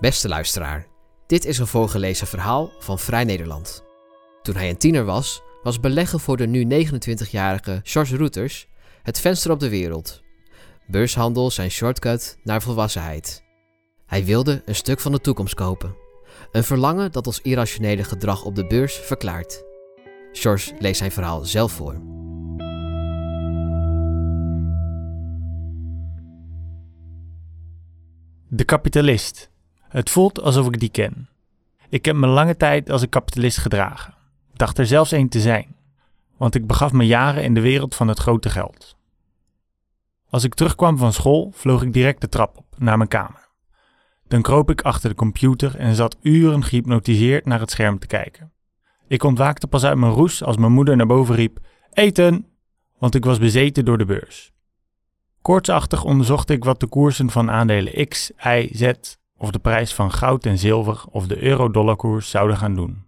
Beste luisteraar, dit is een voorgelezen verhaal van Vrij Nederland. Toen hij een tiener was, was beleggen voor de nu 29-jarige George Reuters het venster op de wereld. Beurshandel zijn shortcut naar volwassenheid. Hij wilde een stuk van de toekomst kopen. Een verlangen dat ons irrationele gedrag op de beurs verklaart. George leest zijn verhaal zelf voor. De kapitalist. Het voelt alsof ik die ken. Ik heb me lange tijd als een kapitalist gedragen. Dacht er zelfs een te zijn, want ik begaf me jaren in de wereld van het grote geld. Als ik terugkwam van school, vloog ik direct de trap op naar mijn kamer. Dan kroop ik achter de computer en zat uren gehypnotiseerd naar het scherm te kijken. Ik ontwaakte pas uit mijn roes als mijn moeder naar boven riep: Eten! Want ik was bezeten door de beurs. Koortsachtig onderzocht ik wat de koersen van aandelen X, Y, Z of de prijs van goud en zilver of de euro-dollarkoers zouden gaan doen.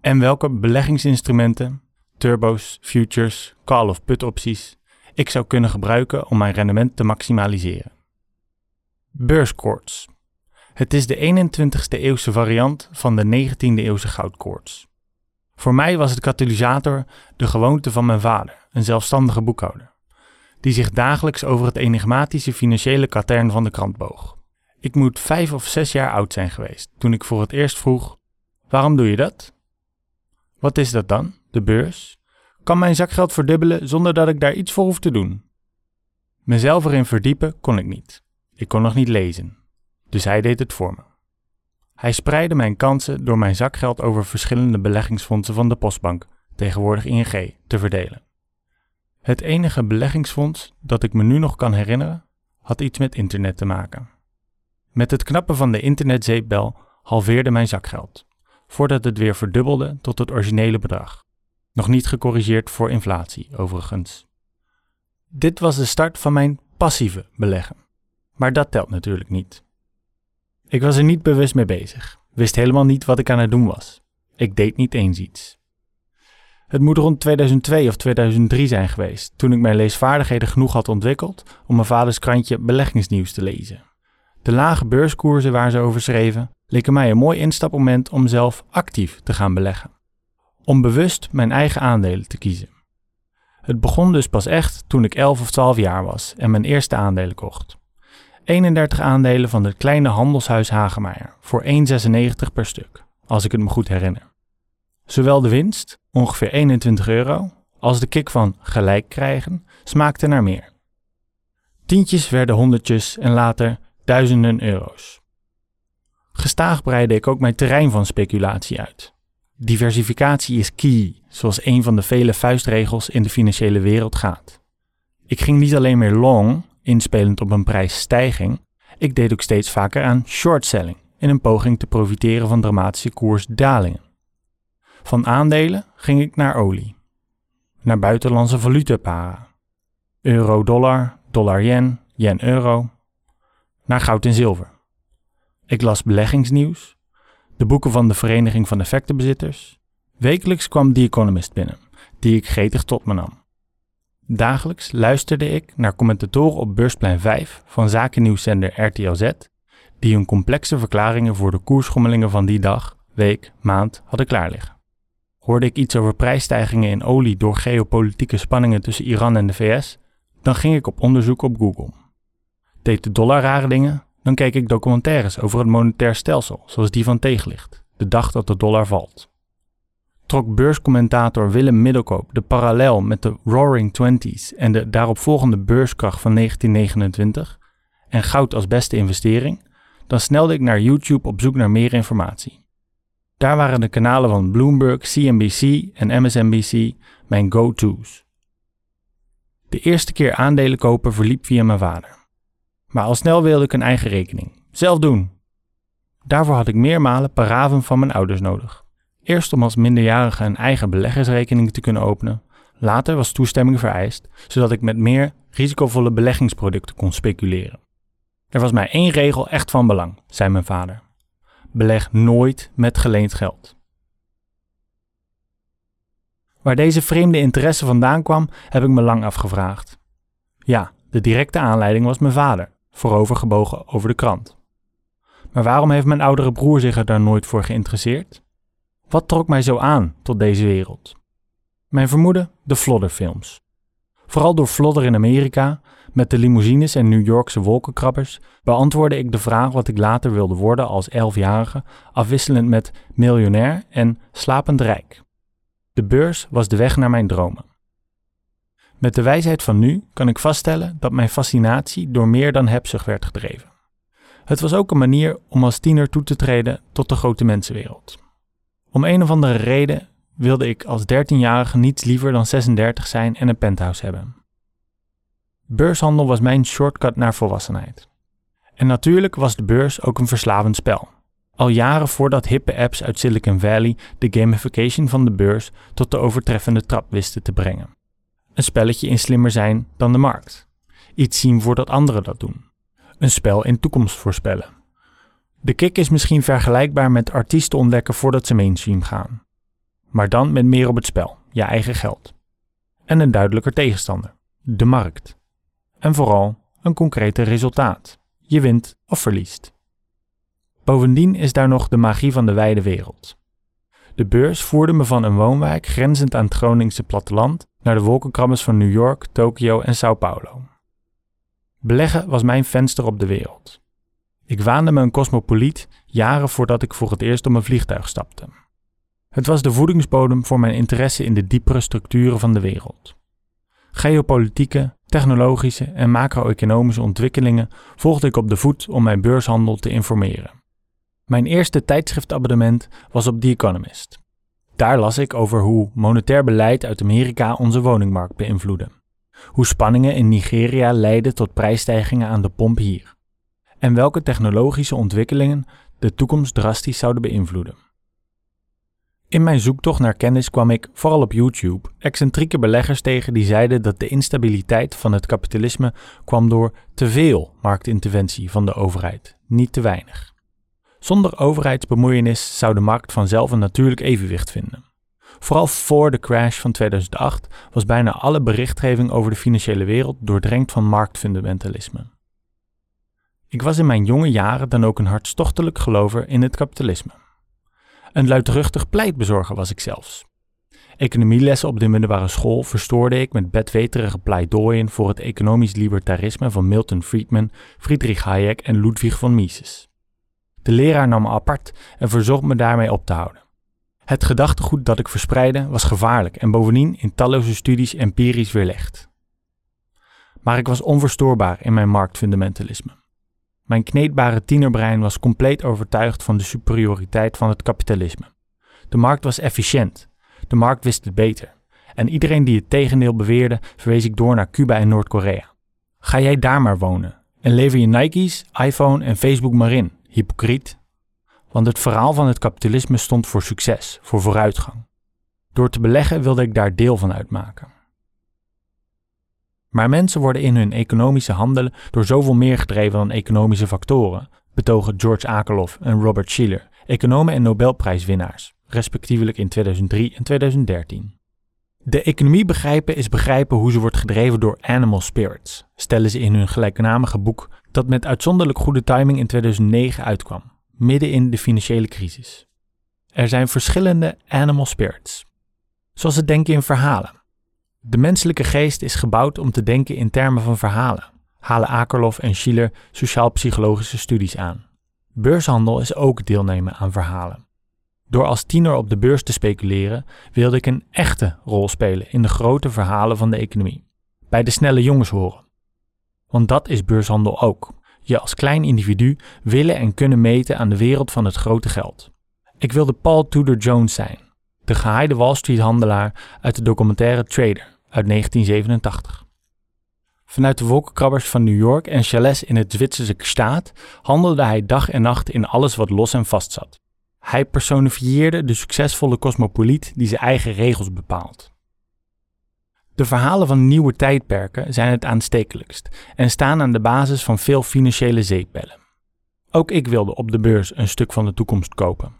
En welke beleggingsinstrumenten, turbo's, futures, call of put opties ik zou kunnen gebruiken om mijn rendement te maximaliseren. Beurskoorts. Het is de 21ste eeuwse variant van de 19e eeuwse goudkoorts. Voor mij was het katalysator de gewoonte van mijn vader, een zelfstandige boekhouder, die zich dagelijks over het enigmatische financiële katern van de krant boog. Ik moet vijf of zes jaar oud zijn geweest toen ik voor het eerst vroeg: Waarom doe je dat? Wat is dat dan, de beurs? Kan mijn zakgeld verdubbelen zonder dat ik daar iets voor hoef te doen? Mezelf erin verdiepen kon ik niet. Ik kon nog niet lezen. Dus hij deed het voor me. Hij spreidde mijn kansen door mijn zakgeld over verschillende beleggingsfondsen van de Postbank, tegenwoordig ING, te verdelen. Het enige beleggingsfonds dat ik me nu nog kan herinneren, had iets met internet te maken. Met het knappen van de internetzeepbel halveerde mijn zakgeld, voordat het weer verdubbelde tot het originele bedrag. Nog niet gecorrigeerd voor inflatie, overigens. Dit was de start van mijn passieve beleggen. Maar dat telt natuurlijk niet. Ik was er niet bewust mee bezig, wist helemaal niet wat ik aan het doen was. Ik deed niet eens iets. Het moet rond 2002 of 2003 zijn geweest, toen ik mijn leesvaardigheden genoeg had ontwikkeld om mijn vaders krantje beleggingsnieuws te lezen. De lage beurskoersen waar ze over schreven, leken mij een mooi instapmoment om zelf actief te gaan beleggen. Om bewust mijn eigen aandelen te kiezen. Het begon dus pas echt toen ik 11 of 12 jaar was en mijn eerste aandelen kocht. 31 aandelen van het kleine handelshuis Hagemeyer voor 1,96 per stuk, als ik het me goed herinner. Zowel de winst, ongeveer 21 euro, als de kick van gelijk krijgen smaakten naar meer. Tientjes werden honderdjes en later duizenden euro's. Gestaag breidde ik ook mijn terrein van speculatie uit. Diversificatie is key, zoals een van de vele vuistregels in de financiële wereld gaat. Ik ging niet alleen meer long, inspelend op een prijsstijging, ik deed ook steeds vaker aan shortselling in een poging te profiteren van dramatische koersdalingen. Van aandelen ging ik naar olie, naar buitenlandse valutaparen, euro-dollar, dollar-yen, yen-euro, naar goud en zilver. Ik las beleggingsnieuws, de boeken van de Vereniging van Effectenbezitters. Wekelijks kwam The Economist binnen, die ik gretig tot me nam. Dagelijks luisterde ik naar commentatoren op Beursplein 5 van zakennieuwszender RTL Z, die hun complexe verklaringen voor de koersschommelingen van die dag, week, maand hadden klaarliggen. Hoorde ik iets over prijsstijgingen in olie door geopolitieke spanningen tussen Iran en de VS, dan ging ik op onderzoek op Google. Deed de dollar rare dingen, dan keek ik documentaires over het monetair stelsel, zoals die van Tegenlicht, de dag dat de dollar valt trok beurscommentator Willem Middelkoop de parallel met de Roaring Twenties en de daaropvolgende beurskracht van 1929 en goud als beste investering, dan snelde ik naar YouTube op zoek naar meer informatie. Daar waren de kanalen van Bloomberg, CNBC en MSNBC mijn go-to's. De eerste keer aandelen kopen verliep via mijn vader. Maar al snel wilde ik een eigen rekening. Zelf doen. Daarvoor had ik meermalen paraven van mijn ouders nodig. Eerst om als minderjarige een eigen beleggersrekening te kunnen openen. Later was toestemming vereist, zodat ik met meer risicovolle beleggingsproducten kon speculeren. Er was mij één regel echt van belang, zei mijn vader. Beleg nooit met geleend geld. Waar deze vreemde interesse vandaan kwam, heb ik me lang afgevraagd. Ja, de directe aanleiding was mijn vader, voorovergebogen over de krant. Maar waarom heeft mijn oudere broer zich er daar nooit voor geïnteresseerd? Wat trok mij zo aan tot deze wereld? Mijn vermoeden? De Flodder-films. Vooral door Flodder in Amerika, met de limousines en New Yorkse wolkenkrabbers, beantwoordde ik de vraag wat ik later wilde worden als elfjarige, afwisselend met miljonair en slapend rijk. De beurs was de weg naar mijn dromen. Met de wijsheid van nu kan ik vaststellen dat mijn fascinatie door meer dan hebzucht werd gedreven. Het was ook een manier om als tiener toe te treden tot de grote mensenwereld. Om een of andere reden wilde ik als dertienjarige niets liever dan 36 zijn en een penthouse hebben. Beurshandel was mijn shortcut naar volwassenheid. En natuurlijk was de beurs ook een verslavend spel. Al jaren voordat hippe apps uit Silicon Valley de gamification van de beurs tot de overtreffende trap wisten te brengen. Een spelletje in slimmer zijn dan de markt. Iets zien voordat anderen dat doen. Een spel in toekomst voorspellen. De kick is misschien vergelijkbaar met artiesten ontdekken voordat ze mainstream gaan. Maar dan met meer op het spel, je eigen geld. En een duidelijker tegenstander, de markt. En vooral een concrete resultaat. Je wint of verliest. Bovendien is daar nog de magie van de wijde wereld. De beurs voerde me van een woonwijk grenzend aan het Groningse platteland naar de wolkenkrabbers van New York, Tokio en Sao Paulo. Beleggen was mijn venster op de wereld. Ik waande me een cosmopoliet jaren voordat ik voor het eerst op een vliegtuig stapte. Het was de voedingsbodem voor mijn interesse in de diepere structuren van de wereld. Geopolitieke, technologische en macro-economische ontwikkelingen volgde ik op de voet om mijn beurshandel te informeren. Mijn eerste tijdschriftabonnement was op The Economist. Daar las ik over hoe monetair beleid uit Amerika onze woningmarkt beïnvloedde. Hoe spanningen in Nigeria leidden tot prijsstijgingen aan de pomp hier. En welke technologische ontwikkelingen de toekomst drastisch zouden beïnvloeden. In mijn zoektocht naar kennis kwam ik, vooral op YouTube, excentrieke beleggers tegen die zeiden dat de instabiliteit van het kapitalisme kwam door te veel marktinterventie van de overheid, niet te weinig. Zonder overheidsbemoeienis zou de markt vanzelf een natuurlijk evenwicht vinden. Vooral voor de crash van 2008 was bijna alle berichtgeving over de financiële wereld doordrenkt van marktfundamentalisme. Ik was in mijn jonge jaren dan ook een hartstochtelijk gelover in het kapitalisme. Een luidruchtig pleitbezorger was ik zelfs. Economielessen op de middelbare school verstoorde ik met bedweterige pleidooien voor het economisch libertarisme van Milton Friedman, Friedrich Hayek en Ludwig von Mises. De leraar nam me apart en verzocht me daarmee op te houden. Het gedachtegoed dat ik verspreidde was gevaarlijk en bovendien in talloze studies empirisch weerlegd. Maar ik was onverstoorbaar in mijn marktfundamentalisme. Mijn kneedbare tienerbrein was compleet overtuigd van de superioriteit van het kapitalisme. De markt was efficiënt. De markt wist het beter. En iedereen die het tegendeel beweerde, verwees ik door naar Cuba en Noord-Korea. Ga jij daar maar wonen en lever je Nike's, iPhone en Facebook maar in, hypocriet. Want het verhaal van het kapitalisme stond voor succes, voor vooruitgang. Door te beleggen wilde ik daar deel van uitmaken. Maar mensen worden in hun economische handelen door zoveel meer gedreven dan economische factoren, betogen George Akerlof en Robert Schiller, economen en Nobelprijswinnaars, respectievelijk in 2003 en 2013. De economie begrijpen is begrijpen hoe ze wordt gedreven door animal spirits, stellen ze in hun gelijknamige boek dat met uitzonderlijk goede timing in 2009 uitkwam, midden in de financiële crisis. Er zijn verschillende animal spirits, zoals het denken in verhalen. De menselijke geest is gebouwd om te denken in termen van verhalen, halen Akerlof en Schiller sociaal-psychologische studies aan. Beurshandel is ook deelnemen aan verhalen. Door als tiener op de beurs te speculeren, wilde ik een echte rol spelen in de grote verhalen van de economie. Bij de snelle jongens horen. Want dat is beurshandel ook. Je als klein individu willen en kunnen meten aan de wereld van het grote geld. Ik wilde Paul Tudor Jones zijn, de gehaaide Wall Street handelaar uit de documentaire Trader uit 1987. Vanuit de wolkenkrabbers van New York en chalets in het Zwitserse staat handelde hij dag en nacht in alles wat los en vast zat. Hij personifieerde de succesvolle cosmopoliet die zijn eigen regels bepaalt. De verhalen van nieuwe tijdperken zijn het aanstekelijkst en staan aan de basis van veel financiële zeepbellen. Ook ik wilde op de beurs een stuk van de toekomst kopen.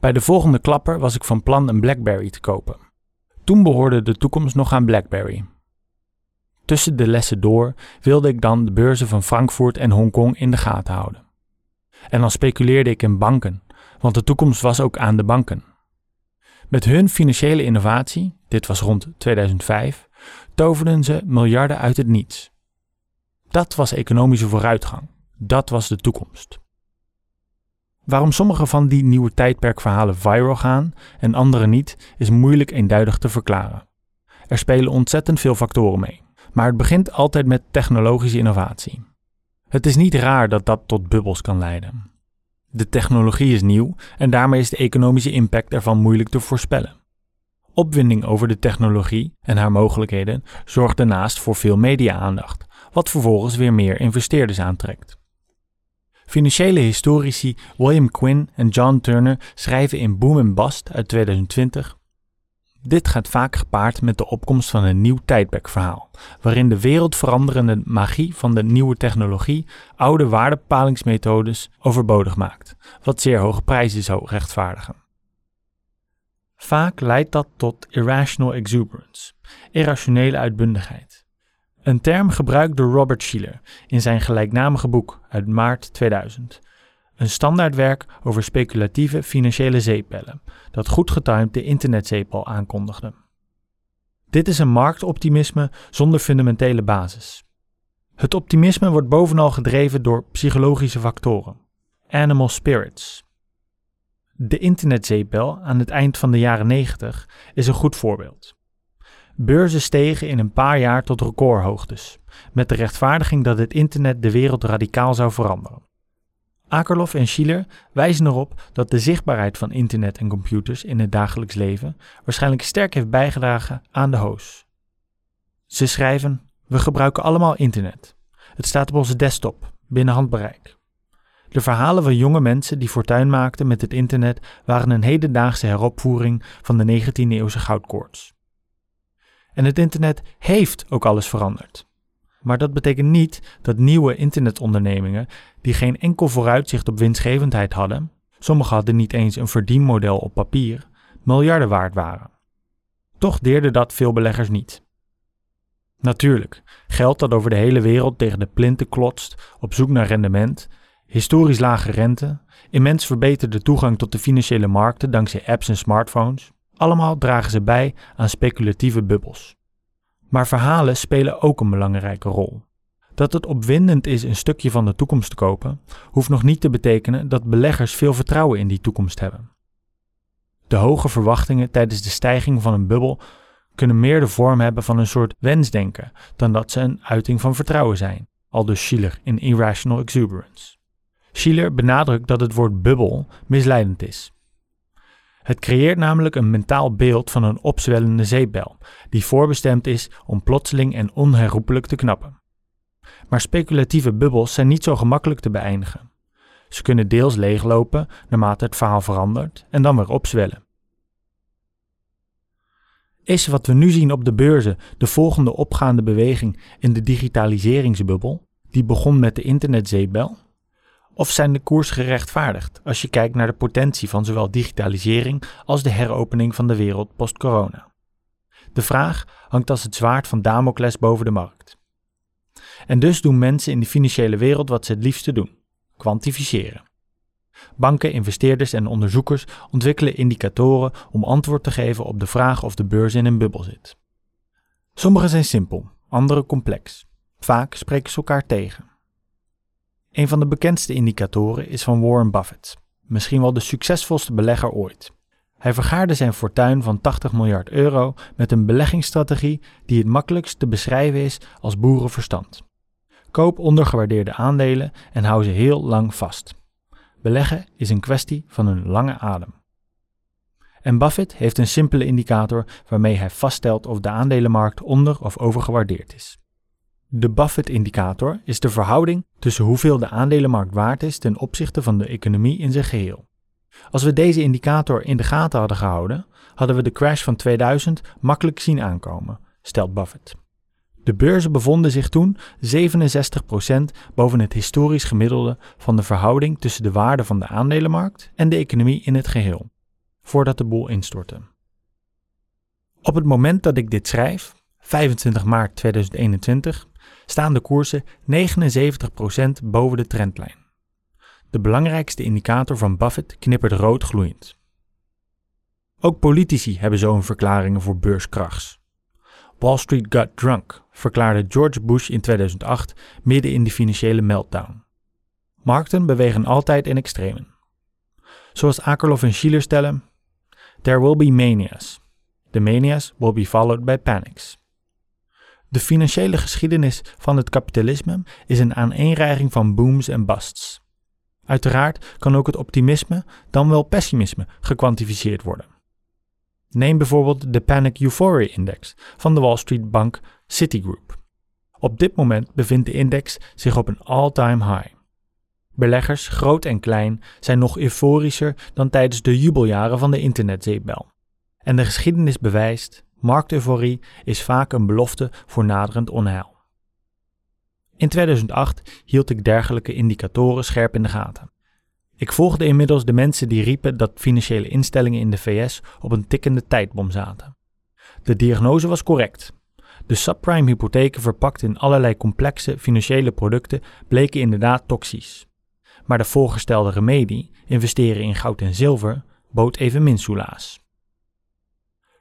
Bij de volgende klapper was ik van plan een BlackBerry te kopen. Toen behoorde de toekomst nog aan BlackBerry. Tussen de lessen door wilde ik dan de beurzen van Frankfurt en Hongkong in de gaten houden. En dan speculeerde ik in banken, want de toekomst was ook aan de banken. Met hun financiële innovatie, dit was rond 2005, toverden ze miljarden uit het niets. Dat was economische vooruitgang. Dat was de toekomst. Waarom sommige van die nieuwe tijdperkverhalen viral gaan en andere niet, is moeilijk eenduidig te verklaren. Er spelen ontzettend veel factoren mee, maar het begint altijd met technologische innovatie. Het is niet raar dat dat tot bubbels kan leiden. De technologie is nieuw en daarmee is de economische impact ervan moeilijk te voorspellen. Opwinding over de technologie en haar mogelijkheden zorgt daarnaast voor veel media-aandacht, wat vervolgens weer meer investeerders aantrekt. Financiële historici William Quinn en John Turner schrijven in Boom and Bust uit 2020 dit gaat vaak gepaard met de opkomst van een nieuw tijdperkverhaal, waarin de wereldveranderende magie van de nieuwe technologie oude waardebepalingsmethodes overbodig maakt, wat zeer hoge prijzen zou rechtvaardigen. Vaak leidt dat tot irrational exuberance, irrationele uitbundigheid. Een term gebruikt door Robert Schiller in zijn gelijknamige boek uit maart 2000, een standaardwerk over speculatieve financiële zeepbellen, dat goed getimed de internetzeepbel aankondigde. Dit is een marktoptimisme zonder fundamentele basis. Het optimisme wordt bovenal gedreven door psychologische factoren, animal spirits. De internetzeepbel aan het eind van de jaren 90 is een goed voorbeeld. Beurzen stegen in een paar jaar tot recordhoogtes, met de rechtvaardiging dat het internet de wereld radicaal zou veranderen. Akerlof en Schiller wijzen erop dat de zichtbaarheid van internet en computers in het dagelijks leven waarschijnlijk sterk heeft bijgedragen aan de hoos. Ze schrijven: We gebruiken allemaal internet. Het staat op onze desktop, binnen handbereik. De verhalen van jonge mensen die fortuin maakten met het internet waren een hedendaagse heropvoering van de 19e eeuwse goudkoorts. En het internet heeft ook alles veranderd. Maar dat betekent niet dat nieuwe internetondernemingen, die geen enkel vooruitzicht op winstgevendheid hadden, sommige hadden niet eens een verdienmodel op papier, miljarden waard waren. Toch deerde dat veel beleggers niet. Natuurlijk, geld dat over de hele wereld tegen de plinten klotst op zoek naar rendement, historisch lage rente, immens verbeterde toegang tot de financiële markten dankzij apps en smartphones, allemaal dragen ze bij aan speculatieve bubbels. Maar verhalen spelen ook een belangrijke rol. Dat het opwindend is een stukje van de toekomst te kopen, hoeft nog niet te betekenen dat beleggers veel vertrouwen in die toekomst hebben. De hoge verwachtingen tijdens de stijging van een bubbel kunnen meer de vorm hebben van een soort wensdenken dan dat ze een uiting van vertrouwen zijn, aldus Schiller in Irrational Exuberance. Schiller benadrukt dat het woord bubbel misleidend is. Het creëert namelijk een mentaal beeld van een opzwellende zeepbel, die voorbestemd is om plotseling en onherroepelijk te knappen. Maar speculatieve bubbels zijn niet zo gemakkelijk te beëindigen. Ze kunnen deels leeglopen naarmate het verhaal verandert en dan weer opzwellen. Is wat we nu zien op de beurzen de volgende opgaande beweging in de digitaliseringsbubbel, die begon met de internetzeepbel? Of zijn de koers gerechtvaardigd als je kijkt naar de potentie van zowel digitalisering als de heropening van de wereld post-corona? De vraag hangt als het zwaard van Damocles boven de markt. En dus doen mensen in de financiële wereld wat ze het liefste doen: kwantificeren. Banken, investeerders en onderzoekers ontwikkelen indicatoren om antwoord te geven op de vraag of de beurs in een bubbel zit. Sommige zijn simpel, andere complex. Vaak spreken ze elkaar tegen. Een van de bekendste indicatoren is van Warren Buffett, misschien wel de succesvolste belegger ooit. Hij vergaarde zijn fortuin van 80 miljard euro met een beleggingsstrategie die het makkelijkst te beschrijven is als boerenverstand. Koop ondergewaardeerde aandelen en hou ze heel lang vast. Beleggen is een kwestie van een lange adem. En Buffett heeft een simpele indicator waarmee hij vaststelt of de aandelenmarkt onder- of overgewaardeerd is. De Buffett-indicator is de verhouding tussen hoeveel de aandelenmarkt waard is ten opzichte van de economie in zijn geheel. Als we deze indicator in de gaten hadden gehouden, hadden we de crash van 2000 makkelijk zien aankomen, stelt Buffett. De beurzen bevonden zich toen 67% boven het historisch gemiddelde van de verhouding tussen de waarde van de aandelenmarkt en de economie in het geheel, voordat de boel instortte. Op het moment dat ik dit schrijf, 25 maart 2021, staan de koersen 79% boven de trendlijn. De belangrijkste indicator van Buffett knippert rood gloeiend. Ook politici hebben zo'n verklaringen voor beurskrachs. Wall Street got drunk, verklaarde George Bush in 2008 midden in de financiële meltdown. Markten bewegen altijd in extremen. Zoals Akerlof en Schiller stellen, there will be manias. The manias will be followed by panics. De financiële geschiedenis van het kapitalisme is een aaneenreiging van booms en busts. Uiteraard kan ook het optimisme, dan wel pessimisme, gekwantificeerd worden. Neem bijvoorbeeld de Panic Euphoria Index van de Wall Street bank Citigroup. Op dit moment bevindt de index zich op een all-time high. Beleggers, groot en klein, zijn nog euforischer dan tijdens de jubeljaren van de internetzeepbel. En de geschiedenis bewijst, markteuforie is vaak een belofte voor naderend onheil. In 2008 hield ik dergelijke indicatoren scherp in de gaten. Ik volgde inmiddels de mensen die riepen dat financiële instellingen in de VS op een tikkende tijdbom zaten. De diagnose was correct. De subprime hypotheken verpakt in allerlei complexe financiële producten bleken inderdaad toxisch. Maar de voorgestelde remedie, investeren in goud en zilver, bood evenmin soelaas.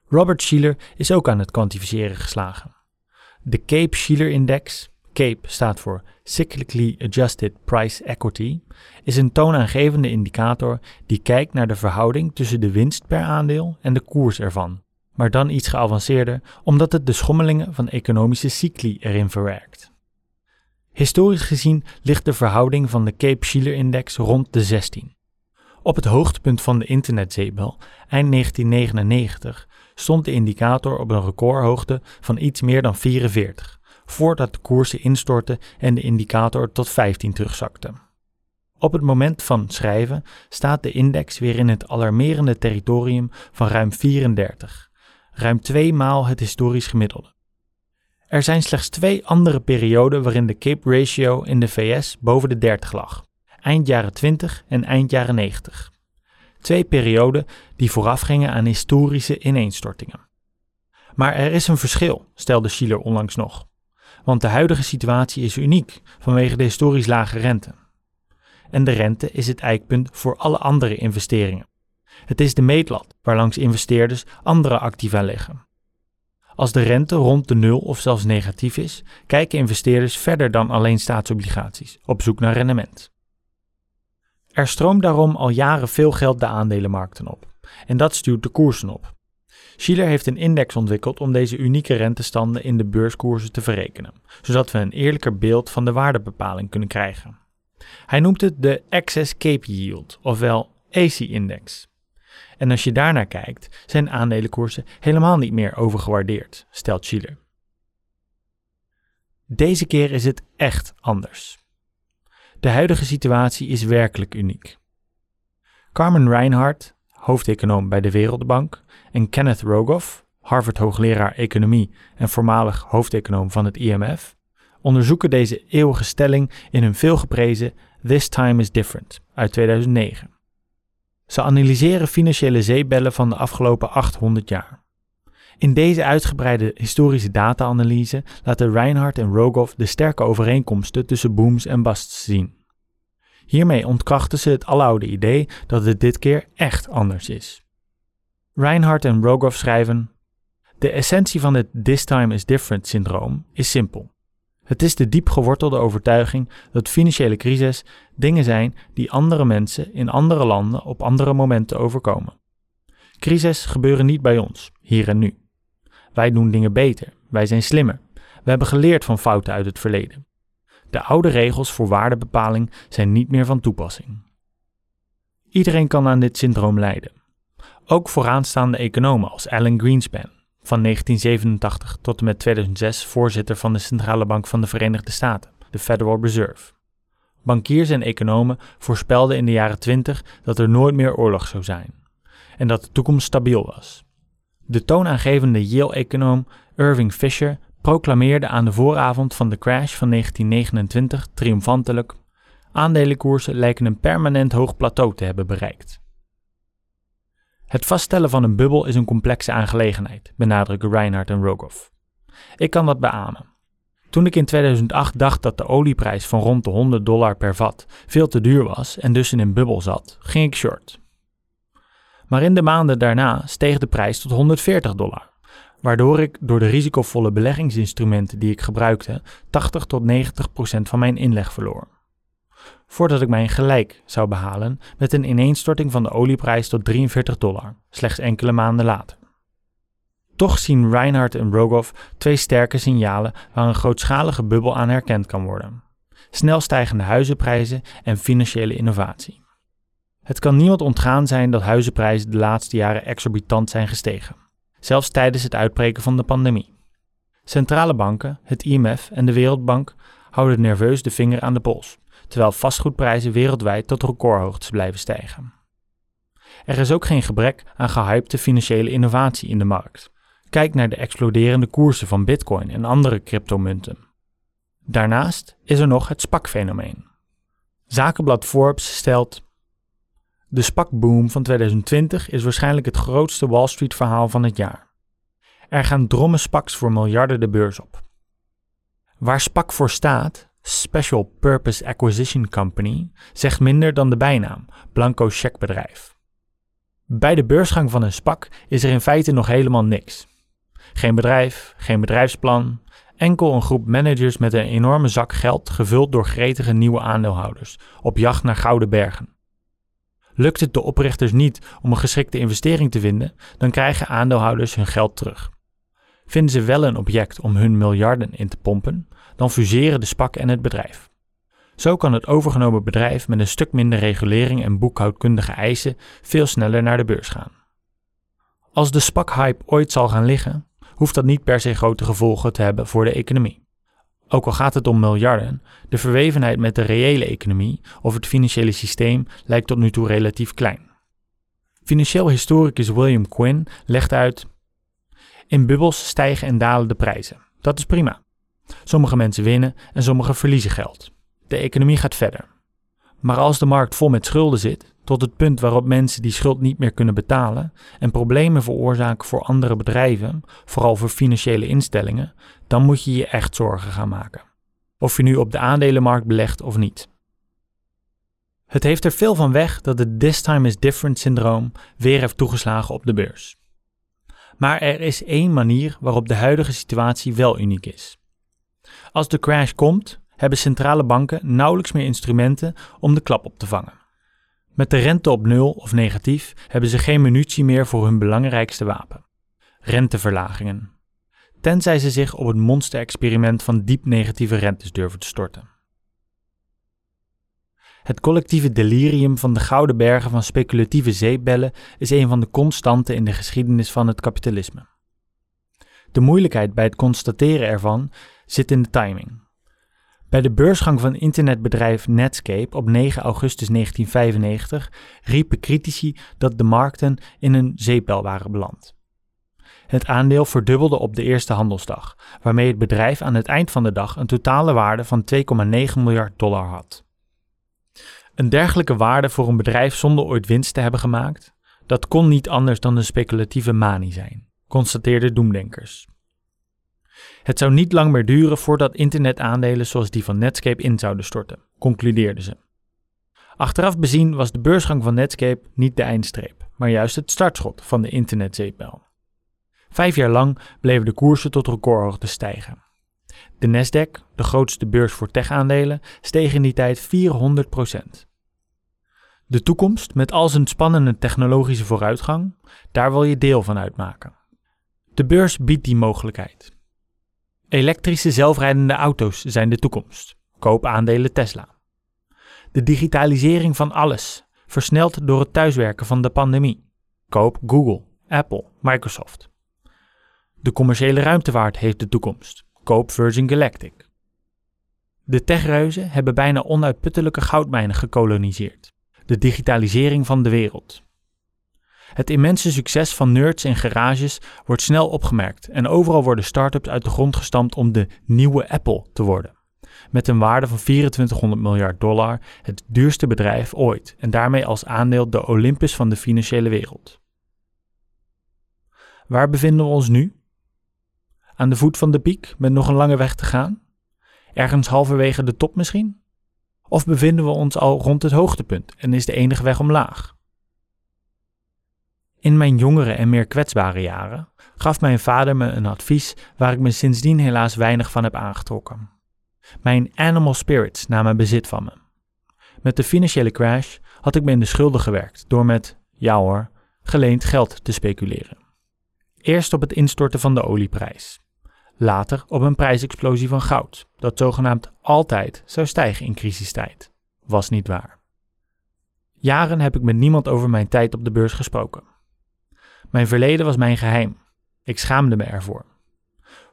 Robert Shiller is ook aan het kwantificeren geslagen. De Cape Shiller Index, CAPE staat voor Cyclically Adjusted Price Equity, is een toonaangevende indicator die kijkt naar de verhouding tussen de winst per aandeel en de koers ervan, maar dan iets geavanceerder omdat het de schommelingen van economische cycli erin verwerkt. Historisch gezien ligt de verhouding van de Cape Shiller Index rond de 16. Op het hoogtepunt van de internetzeebel, eind 1999, stond de indicator op een recordhoogte van iets meer dan 44 voordat de koersen instortten en de indicator tot 15 terugzakte. Op het moment van schrijven staat de index weer in het alarmerende territorium van ruim 34, ruim twee maal het historisch gemiddelde. Er zijn slechts twee andere perioden waarin de Cape Ratio in de VS boven de 30 lag: eind jaren 20 en eind jaren 90. Twee perioden die voorafgingen aan historische ineenstortingen. Maar er is een verschil, stelde Schiller onlangs nog want de huidige situatie is uniek vanwege de historisch lage rente. En de rente is het eikpunt voor alle andere investeringen. Het is de meetlat waarlangs investeerders andere activa leggen. Als de rente rond de nul of zelfs negatief is, kijken investeerders verder dan alleen staatsobligaties, op zoek naar rendement. Er stroomt daarom al jaren veel geld de aandelenmarkten op, en dat stuurt de koersen op. Schiller heeft een index ontwikkeld om deze unieke rentestanden in de beurskoersen te verrekenen, zodat we een eerlijker beeld van de waardebepaling kunnen krijgen. Hij noemt het de Excess Cape Yield, ofwel AC-index. En als je daarnaar kijkt, zijn aandelenkoersen helemaal niet meer overgewaardeerd, stelt Schiller. Deze keer is het echt anders. De huidige situatie is werkelijk uniek. Carmen Reinhardt, hoofdeconoom bij de Wereldbank, en Kenneth Rogoff, Harvard-hoogleraar economie en voormalig hoofdeconoom van het IMF, onderzoeken deze eeuwige stelling in hun veelgeprezen This Time is Different uit 2009. Ze analyseren financiële zeebellen van de afgelopen 800 jaar. In deze uitgebreide historische data-analyse laten Reinhardt en Rogoff de sterke overeenkomsten tussen booms en busts zien. Hiermee ontkrachten ze het aloude idee dat het dit keer echt anders is. Reinhardt en Rogoff schrijven: De essentie van het This Time is Different syndroom is simpel. Het is de diep gewortelde overtuiging dat financiële crises dingen zijn die andere mensen in andere landen op andere momenten overkomen. Crises gebeuren niet bij ons, hier en nu. Wij doen dingen beter, wij zijn slimmer. We hebben geleerd van fouten uit het verleden. De oude regels voor waardebepaling zijn niet meer van toepassing. Iedereen kan aan dit syndroom lijden. Ook vooraanstaande economen als Alan Greenspan, van 1987 tot en met 2006 voorzitter van de Centrale Bank van de Verenigde Staten, de Federal Reserve. Bankiers en economen voorspelden in de jaren 20 dat er nooit meer oorlog zou zijn en dat de toekomst stabiel was. De toonaangevende Yale-econoom Irving Fisher proclameerde aan de vooravond van de crash van 1929 triomfantelijk: Aandelenkoersen lijken een permanent hoog plateau te hebben bereikt. Het vaststellen van een bubbel is een complexe aangelegenheid, benadrukken Reinhardt en Rogoff. Ik kan dat beamen. Toen ik in 2008 dacht dat de olieprijs van rond de 100 dollar per vat veel te duur was en dus in een bubbel zat, ging ik short. Maar in de maanden daarna steeg de prijs tot 140 dollar, waardoor ik door de risicovolle beleggingsinstrumenten die ik gebruikte 80 tot 90 procent van mijn inleg verloor. Voordat ik mijn gelijk zou behalen met een ineenstorting van de olieprijs tot 43 dollar, slechts enkele maanden later. Toch zien Reinhardt en Rogoff twee sterke signalen waar een grootschalige bubbel aan herkend kan worden: snel stijgende huizenprijzen en financiële innovatie. Het kan niemand ontgaan zijn dat huizenprijzen de laatste jaren exorbitant zijn gestegen, zelfs tijdens het uitbreken van de pandemie. Centrale banken, het IMF en de Wereldbank houden nerveus de vinger aan de pols, terwijl vastgoedprijzen wereldwijd tot recordhoogtes blijven stijgen. Er is ook geen gebrek aan gehypte financiële innovatie in de markt. Kijk naar de exploderende koersen van Bitcoin en andere cryptomunten. Daarnaast is er nog het SPAC-fenomeen. Zakenblad Forbes stelt: De SPAC-boom van 2020 is waarschijnlijk het grootste Wall Street-verhaal van het jaar. Er gaan drommen SPACs voor miljarden de beurs op. Waar SPAC voor staat, Special Purpose Acquisition Company, zegt minder dan de bijnaam, blanco checkbedrijf. Bij de beursgang van een SPAC is er in feite nog helemaal niks. Geen bedrijf, geen bedrijfsplan, enkel een groep managers met een enorme zak geld gevuld door gretige nieuwe aandeelhouders op jacht naar gouden bergen. Lukt het de oprichters niet om een geschikte investering te vinden, dan krijgen aandeelhouders hun geld terug. Vinden ze wel een object om hun miljarden in te pompen, dan fuseren de SPAC en het bedrijf. Zo kan het overgenomen bedrijf met een stuk minder regulering en boekhoudkundige eisen veel sneller naar de beurs gaan. Als de SPAC-hype ooit zal gaan liggen, hoeft dat niet per se grote gevolgen te hebben voor de economie. Ook al gaat het om miljarden, de verwevenheid met de reële economie of het financiële systeem lijkt tot nu toe relatief klein. Financieel historicus William Quinn legt uit: In bubbels stijgen en dalen de prijzen. Dat is prima. Sommige mensen winnen en sommige verliezen geld. De economie gaat verder. Maar als de markt vol met schulden zit, tot het punt waarop mensen die schuld niet meer kunnen betalen en problemen veroorzaken voor andere bedrijven, vooral voor financiële instellingen, dan moet je je echt zorgen gaan maken. Of je nu op de aandelenmarkt belegt of niet. Het heeft er veel van weg dat het This Time is Different syndroom weer heeft toegeslagen op de beurs. Maar er is één manier waarop de huidige situatie wel uniek is. Als de crash komt, hebben centrale banken nauwelijks meer instrumenten om de klap op te vangen. Met de rente op nul of negatief hebben ze geen munitie meer voor hun belangrijkste wapen: renteverlagingen. Tenzij ze zich op het monster-experiment van diep negatieve rentes durven te storten. Het collectieve delirium van de gouden bergen van speculatieve zeepbellen is een van de constanten in de geschiedenis van het kapitalisme. De moeilijkheid bij het constateren ervan zit in de timing. Bij de beursgang van internetbedrijf Netscape op 9 augustus 1995 riepen critici dat de markten in een zeepbel waren beland. Het aandeel verdubbelde op de eerste handelsdag, waarmee het bedrijf aan het eind van de dag een totale waarde van 2,9 miljard dollar had. Een dergelijke waarde voor een bedrijf zonder ooit winst te hebben gemaakt, dat kon niet anders dan een speculatieve manie zijn, constateerden doemdenkers. Het zou niet lang meer duren voordat internetaandelen zoals die van Netscape in zouden storten, concludeerden ze. Achteraf bezien was de beursgang van Netscape niet de eindstreep, maar juist het startschot van de internetzeepbel. Vijf jaar lang bleven de koersen tot recordhoogte stijgen. De Nasdaq, de grootste beurs voor tech-aandelen, steeg in die tijd 400% De toekomst, met al zijn spannende technologische vooruitgang, daar wil je deel van uitmaken. De beurs biedt die mogelijkheid. Elektrische zelfrijdende auto's zijn de toekomst. Koop aandelen Tesla. De digitalisering van alles, versneld door het thuiswerken van de pandemie. Koop Google, Apple, Microsoft. De commerciële ruimtevaart heeft de toekomst. Koop Virgin Galactic. De techreuzen hebben bijna onuitputtelijke goudmijnen gekoloniseerd. De digitalisering van de wereld. Het immense succes van nerds en garages wordt snel opgemerkt en overal worden start-ups uit de grond gestampt om de nieuwe Apple te worden. Met een waarde van 2400 miljard dollar, het duurste bedrijf ooit en daarmee als aandeel de Olympus van de financiële wereld. Waar bevinden we ons nu? Aan de voet van de piek met nog een lange weg te gaan? Ergens halverwege de top misschien? Of bevinden we ons al rond het hoogtepunt en is de enige weg omlaag? In mijn jongere en meer kwetsbare jaren gaf mijn vader me een advies waar ik me sindsdien helaas weinig van heb aangetrokken. Mijn animal spirits namen bezit van me. Met de financiële crash had ik me in de schulden gewerkt door met, ja hoor, geleend geld te speculeren. Eerst op het instorten van de olieprijs. Later op een prijsexplosie van goud, dat zogenaamd altijd zou stijgen in crisistijd. Was niet waar. Jaren heb ik met niemand over mijn tijd op de beurs gesproken. Mijn verleden was mijn geheim. Ik schaamde me ervoor.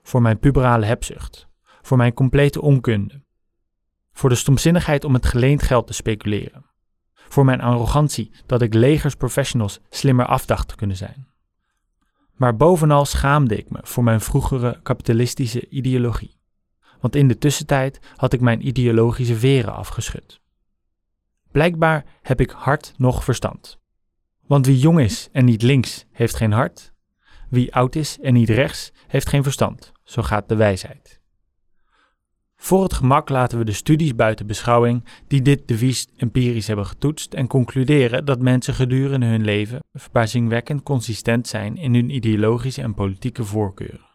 Voor mijn puberale hebzucht. Voor mijn complete onkunde. Voor de stomzinnigheid om het geleend geld te speculeren. Voor mijn arrogantie dat ik legers professionals slimmer afdacht te kunnen zijn. Maar bovenal schaamde ik me voor mijn vroegere kapitalistische ideologie. Want in de tussentijd had ik mijn ideologische veren afgeschud. Blijkbaar heb ik hart nog verstand. Want wie jong is en niet links, heeft geen hart. Wie oud is en niet rechts, heeft geen verstand. Zo gaat de wijsheid. Voor het gemak laten we de studies buiten beschouwing die dit devies empirisch hebben getoetst en concluderen dat mensen gedurende hun leven verbazingwekkend consistent zijn in hun ideologische en politieke voorkeuren.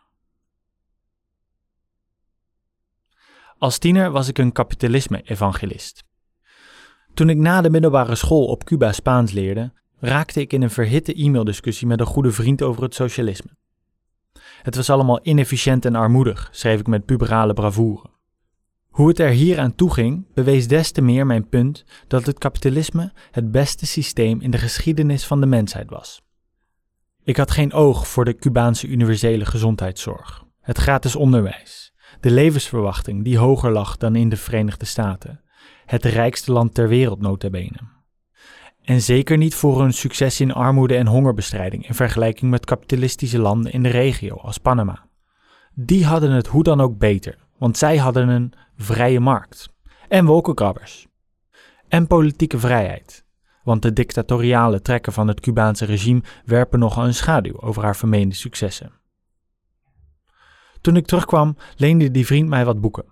Als tiener was ik een kapitalisme-evangelist. Toen ik na de middelbare school op Cuba Spaans leerde, raakte ik in een verhitte e-maildiscussie met een goede vriend over het socialisme. Het was allemaal inefficiënt en armoedig, schreef ik met puberale bravoure. Hoe het er hier aan toe ging, bewees des te meer mijn punt dat het kapitalisme het beste systeem in de geschiedenis van de mensheid was. Ik had geen oog voor de Cubaanse universele gezondheidszorg, het gratis onderwijs, de levensverwachting die hoger lag dan in de Verenigde Staten, het rijkste land ter wereld notabene. En zeker niet voor hun succes in armoede en hongerbestrijding in vergelijking met kapitalistische landen in de regio als Panama. Die hadden het hoe dan ook beter, want zij hadden een vrije markt en wolkenkrabbers. En politieke vrijheid, want de dictatoriale trekken van het Cubaanse regime werpen nogal een schaduw over haar vermeende successen. Toen ik terugkwam, leende die vriend mij wat boeken.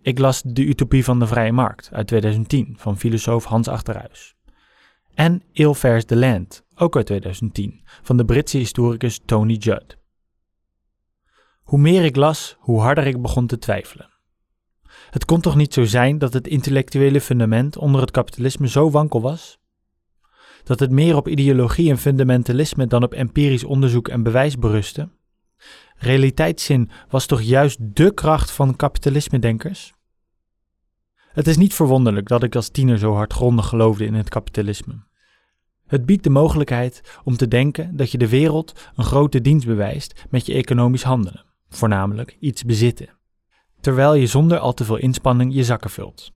Ik las De Utopie van de Vrije Markt uit 2010 van filosoof Hans Achterhuis. En Il Vers de Land, ook uit 2010, van de Britse historicus Tony Judd. Hoe meer ik las, hoe harder ik begon te twijfelen. Het kon toch niet zo zijn dat het intellectuele fundament onder het kapitalisme zo wankel was? Dat het meer op ideologie en fundamentalisme dan op empirisch onderzoek en bewijs berustte? Realiteitszin was toch juist dé kracht van kapitalisme-denkers? Het is niet verwonderlijk dat ik als tiener zo hardgrondig geloofde in het kapitalisme. Het biedt de mogelijkheid om te denken dat je de wereld een grote dienst bewijst met je economisch handelen, voornamelijk iets bezitten, terwijl je zonder al te veel inspanning je zakken vult.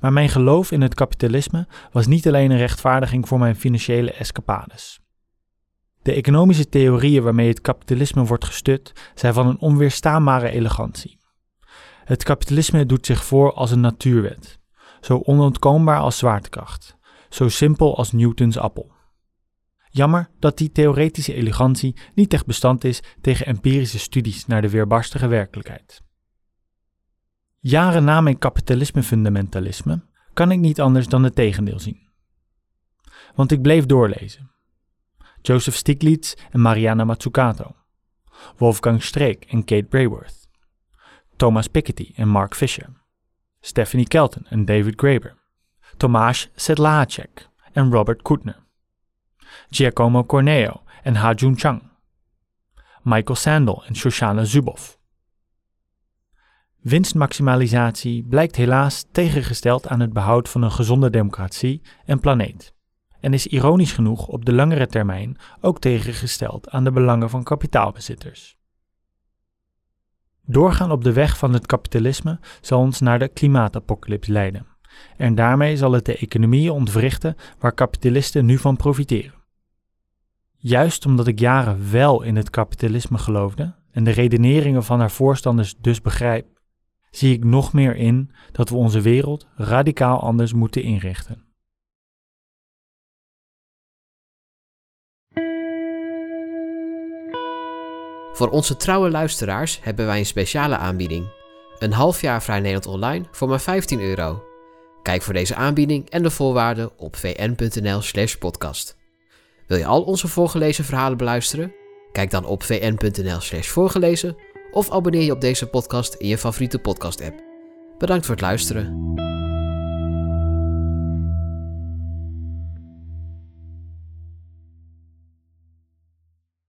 Maar mijn geloof in het kapitalisme was niet alleen een rechtvaardiging voor mijn financiële escapades. De economische theorieën waarmee het kapitalisme wordt gestut zijn van een onweerstaanbare elegantie. Het kapitalisme doet zich voor als een natuurwet, zo onontkoombaar als zwaartekracht, zo simpel als Newtons appel. Jammer dat die theoretische elegantie niet echt bestand is tegen empirische studies naar de weerbarstige werkelijkheid. Jaren na mijn kapitalisme-fundamentalisme kan ik niet anders dan het tegendeel zien. Want ik bleef doorlezen. Joseph Stiglitz en Mariana Mazzucato, Wolfgang Streeck en Kate Brayworth, Thomas Piketty en Mark Fisher, Stephanie Kelton en David Graeber, Tomasz Sedlacek en Robert Kuttner, Giacomo Corneo en Ha-Jun Chang, Michael Sandel en Shoshana Zuboff. Winstmaximalisatie blijkt helaas tegengesteld aan het behoud van een gezonde democratie en planeet, en is ironisch genoeg op de langere termijn ook tegengesteld aan de belangen van kapitaalbezitters. Doorgaan op de weg van het kapitalisme zal ons naar de klimaatapocalyps leiden. En daarmee zal het de economieën ontwrichten waar kapitalisten nu van profiteren. Juist omdat ik jaren wel in het kapitalisme geloofde en de redeneringen van haar voorstanders dus begrijp, zie ik nog meer in dat we onze wereld radicaal anders moeten inrichten. Voor onze trouwe luisteraars hebben wij een speciale aanbieding. Een half jaar Vrij Nederland online voor maar 15 euro. Kijk voor deze aanbieding en de voorwaarden op vn.nl/slash podcast. Wil je al onze voorgelezen verhalen beluisteren? Kijk dan op vn.nl/slash voorgelezen of abonneer je op deze podcast in je favoriete podcast-app. Bedankt voor het luisteren.